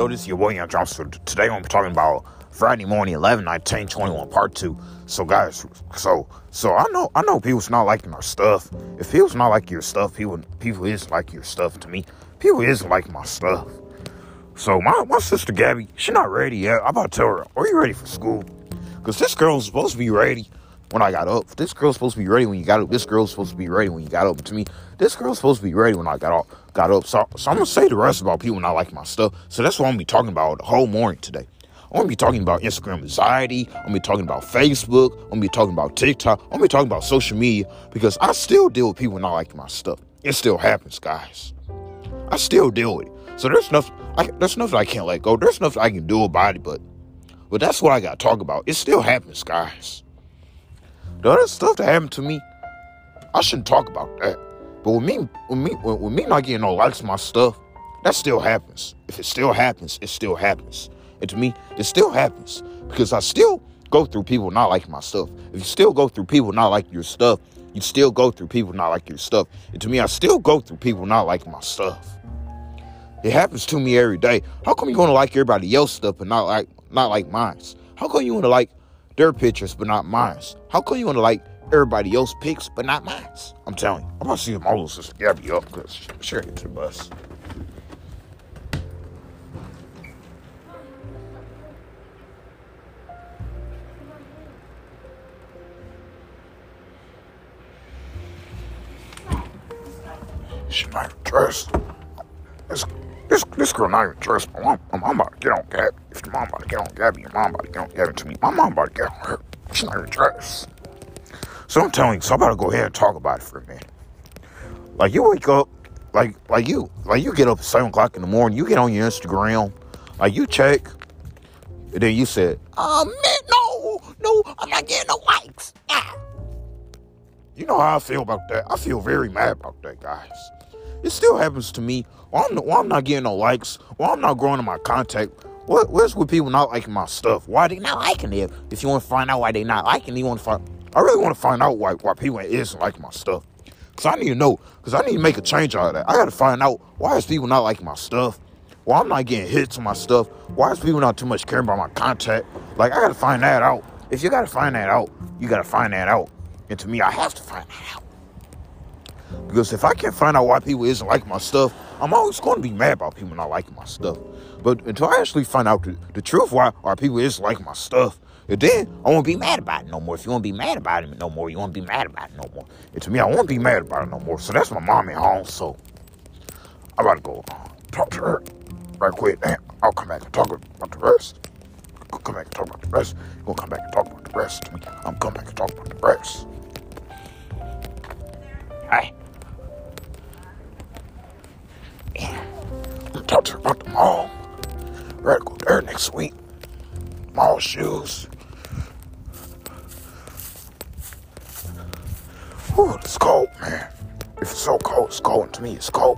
Yo, this is your boy Young Johnson. Today I'm talking about Friday morning, 11, 19, 21, part two. So guys, so so I know I know people's not liking our stuff. If people's not like your stuff, people people is like your stuff to me. People is like my stuff. So my, my sister Gabby, she not ready yet. I'm about to tell her, are you ready for school? Cause this girl's supposed to be ready when I got up. This girl's supposed to be ready when you got up. This girl's supposed to be ready when you got up. To me, this girl's supposed to be ready when I got up. Got up. So, so I'm gonna say the rest about people not liking my stuff. So that's what I'm gonna be talking about the whole morning today. I'm gonna be talking about Instagram anxiety. I'm gonna be talking about Facebook. I'm gonna be talking about TikTok. I'm gonna be talking about social media because I still deal with people not liking my stuff. It still happens, guys. I still deal with it. So there's nothing. I, there's nothing I can't let go. There's nothing I can do about it. But, but that's what I gotta talk about. It still happens, guys. The other stuff that happened to me, I shouldn't talk about that. But with me, with me, with me not getting no likes my stuff, that still happens. If it still happens, it still happens. And to me, it still happens because I still go through people not liking my stuff. If you still go through people not liking your stuff, you still go through people not liking your stuff. And to me, I still go through people not liking my stuff. It happens to me every day. How come you want to like everybody else's stuff but not like not like mine? How come you want to like their pictures but not mine? How come you want to like everybody else picks, but not mine? I'm telling you, I'm to see if my little sister Gabby up because sure get to the bus. She not even dressed. This, this, this girl not even dressed. My mom, my mom about to get on Gabby. If your mom about to get on Gabby, your mom about to get on Gabby to me. My mom about to get on her. She's not even dressed. So I'm telling you, so I'm about to go ahead and talk about it for a minute. Like you wake up, like like you, like you get up at seven o'clock in the morning, you get on your Instagram, like you check, and then you said, "Oh man, no, no, I'm not getting no likes." Ah. You know how I feel about that. I feel very mad about that, guys. It still happens to me. Well, I'm, I'm not getting no likes. Well, I'm not growing in my contact. What, what's with people not liking my stuff? Why they not liking it? If you want to find out why they not liking it, you want to find. I really want to find out why why people isn't liking my stuff. Cause I need to know. Cause I need to make a change out of that. I got to find out why is people not liking my stuff. Why I'm not getting hits on my stuff. Why is people not too much caring about my contact? Like I got to find that out. If you got to find that out, you got to find that out. And to me, I have to find that out. Because if I can't find out why people isn't liking my stuff, I'm always going to be mad about people not liking my stuff. But until I actually find out the, the truth why are people isn't liking my stuff, and then I won't be mad about it no more. If you want to be mad about it no more, you won't be mad about it no more. And to me, I won't be mad about it no more. So that's my mom at home. So I'm about to go uh, talk to her right quick. And I'll come back and talk about the rest. I'll come back and talk about the rest. We'll come back and talk about the rest. I'm come back and talk about the rest. Hi. Yeah. I'm her about the mall. We're go there next week. Mall shoes. Ooh, it's cold, man. If it's so cold, it's cold. To me, it's cold.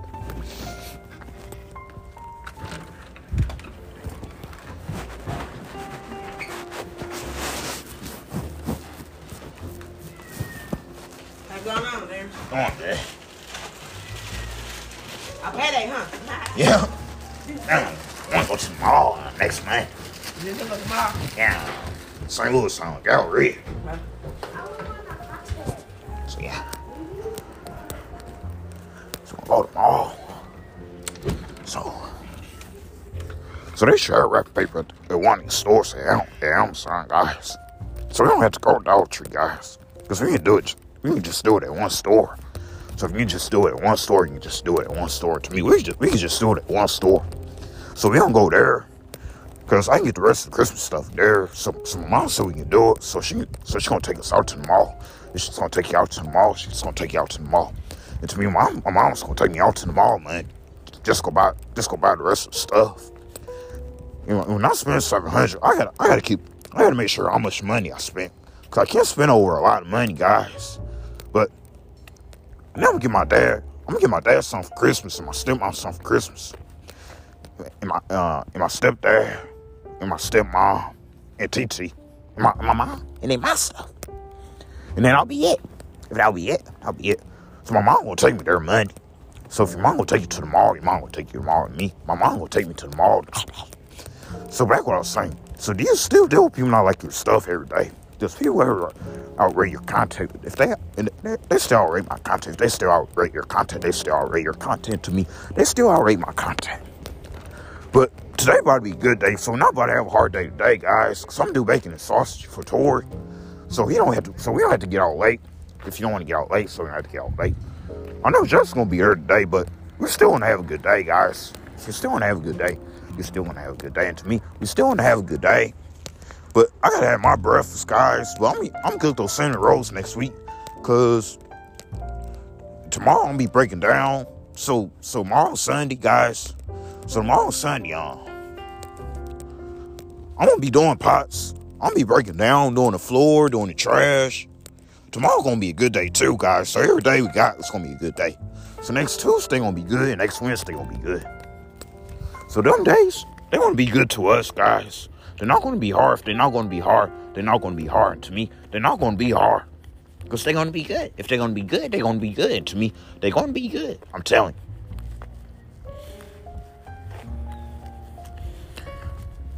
What's going on there? Come on, man. A payday, huh? Yeah. Damn, I wanna go to the mall next month. You just look tomorrow. Yeah. St. Louis Silent Gallery. So I go to the mall. So So they share wrap paper at- one of these stores at Amazon, guys. So we don't have to go to Dollar Tree, guys. Because we can do it we can just do it at one store. So if you just do it at one store, you can just do it at one store. To me, we just, we can just do it at one store. So we don't go there. Cause I can get the rest of the Christmas stuff there. So, so my mom said we can do it. So she, so she's gonna take us out to the mall. She's gonna take you out to the mall. She's gonna take you out to the mall. And to me, my, my mom's gonna take me out to the mall, man. Just go buy, just go buy the rest of the stuff. You know, when I spend seven hundred, I gotta, I gotta keep, I gotta make sure how much money I spent. Cause I can't spend over a lot of money, guys. But now I'm gonna get my dad. I'm gonna get my dad something for Christmas and my stepmom something for Christmas. And my, uh, and my stepdad and my stepmom and TT and my, my mom and then my stuff. And then I'll be it. If that'll be it, I'll be it. So my mom will take me there Monday. So if your mom will take you to the mall, your mom will take you to the mall. And me, my mom will take me to the mall. So back what I was saying. So do you still deal with people not like your stuff every day? Does people ever outrate your content? If they and they, they still outrate my content, they still outrate your content. They still outrate your content to me. They still outrate my content. But today about to be a good day, so not about to have a hard day today, guys. I'm do bacon and sausage for Tori, so he don't have to. So we don't have to get out late. If you don't want to get out late, so we don't have to get out late. I know Justin's gonna be here today, but we're still gonna have a good day, guys. You're still gonna have a good day, you're still gonna have a good day. And to me, we're still gonna have a good day. But I gotta have my breakfast, guys. Well, I'm I'm gonna cook those cinnamon rolls next week, cause tomorrow I'm gonna be breaking down. So so tomorrow Sunday, guys. So tomorrow Sunday, uh, I'm gonna be doing pots. I'm gonna be breaking down, doing the floor, doing the trash. Tomorrow gonna be a good day too, guys. So every day we got, it's gonna be a good day. So next Tuesday gonna be good, next Wednesday gonna be good. So them days, they gonna be good to us, guys. They're not gonna be hard. If they're not gonna be hard, they're not gonna be hard. To me, they're not gonna be hard. Because they're gonna be good. If they're gonna be good, they're gonna be good. To me, they're gonna be good. I'm telling.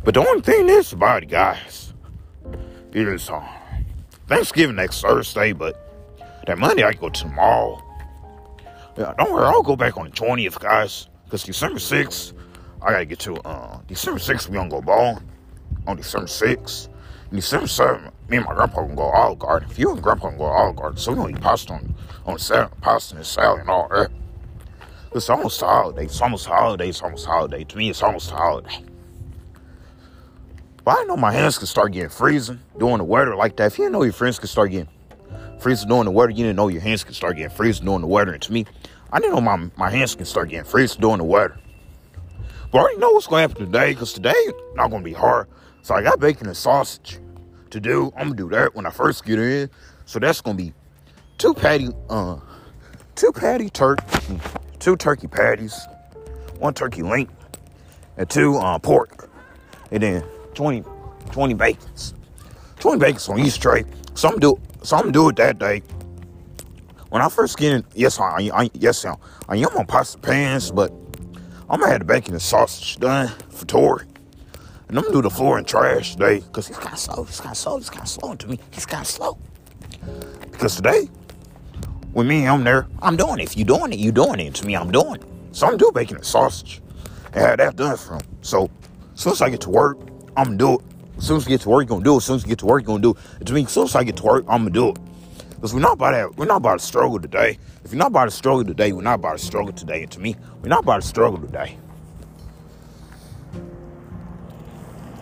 But the only thing is about it, guys, is uh, Thanksgiving next Thursday, but that Monday I go to the mall. Yeah, don't worry, I'll go back on the 20th, guys, because December 6th, I gotta get to, uh, December 6th, we gonna go ball. on December 6th. And December 7th, me and my grandpa gonna go Olive Garden. If you and grandpa gonna go Olive Garden, so we gonna eat pasta on, on Saturday, pasta and salad and all that. It's almost holiday. It's almost holiday. It's almost holiday. To me, it's almost holiday. But I know my hands can start getting freezing during the weather like that. If you didn't know your friends could start getting freezing during the weather, you didn't know your hands could start getting freezing during the weather. And to me, I didn't know my, my hands can start getting freezing during the weather. But I already know what's going to happen today because today not going to be hard. So I got bacon and sausage to do. I'm going to do that when I first get in. So that's going to be two patty, uh, two patty turkey, two turkey patties, one turkey link, and two uh, pork. And then 20, 20 bacons. 20 bacons on each tray. So I'm do so I'm do it that day. When I first get in, yes, I, I yes, I, I am on pasta pans, but I'm gonna have the bacon and sausage done for Tori. And I'm gonna do the floor and trash today, because he's kinda slow, he's kinda slow, he's kinda slow to me. He's kinda slow. Because today, with me, I'm there, I'm doing it. If you doing it, you doing it. To me, I'm doing it. So I'm doing bacon and sausage. And have that done for him. So as soon as I get to work, I'm gonna do it. As soon as you get to work, you're gonna do it. As soon as you get to work, you're gonna do it. To me, as soon as I get to work, I'm gonna do it. Because we're not about that. we're not about to struggle today. If you're not about to struggle today, we're not about to struggle today. And to me, we're not about to struggle today.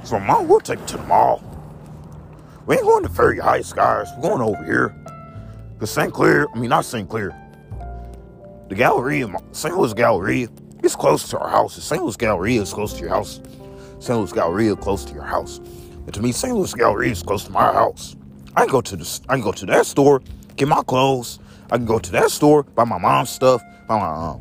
So mom, we'll take you to the mall. We ain't going to Fairview Heights, guys. We're going over here. Cause St. Clair, I mean not St. Clair. The Galleria, St. Louis Galleria, it's close to our house. The St. Louis Galleria is close to your house. St. Louis Galleria close to your house. And to me, St. Louis Galleria is close to my house. I can go to the I can go to that store, get my clothes. I can go to that store, buy my mom's stuff, buy my um,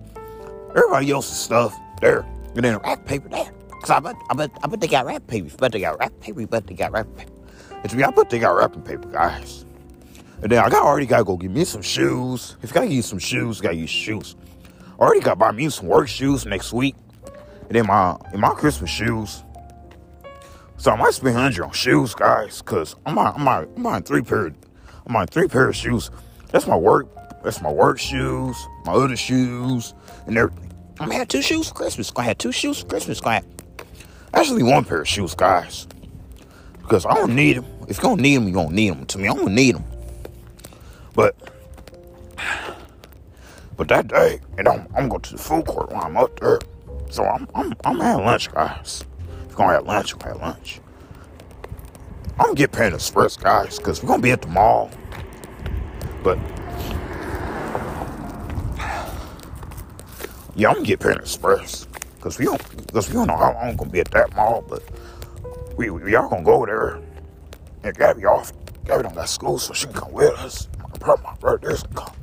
everybody else's stuff there, and then wrap paper there. Cause I bet I bet I bet they got wrap paper. I bet they got wrap paper. I bet they got wrap paper. And to me, I bet they got wrapping paper, guys. And then I got already gotta go get me some shoes. If you gotta use some shoes, gotta use shoes. I already gotta buy me some work shoes next week. And then my in my Christmas shoes. So I might spend hundred on shoes, guys, cause I'm buying, I'm I'm three pair, I'm buying three pair of shoes. That's my work, that's my work shoes, my other shoes, and everything. I'm gonna have two shoes for Christmas. Gonna have two shoes for Christmas. Gonna have actually one pair of shoes, guys, because I don't need them. If you don't need them, you don't need them. To me, I'm gonna need them. But but that day, and I'm I'm going to go to the food court while I'm up there. So I'm I'm I'm having lunch, guys. Gonna have lunch, we're have lunch. I'm gonna get Panda Express, guys, because we're gonna be at the mall. But yeah, I'm gonna get Panda Express. Cause we don't because we don't know how long I'm gonna be at that mall, but we, we all gonna go there and Gabby off. Gabby don't got school, so she can come with us. My, my brother's gonna come.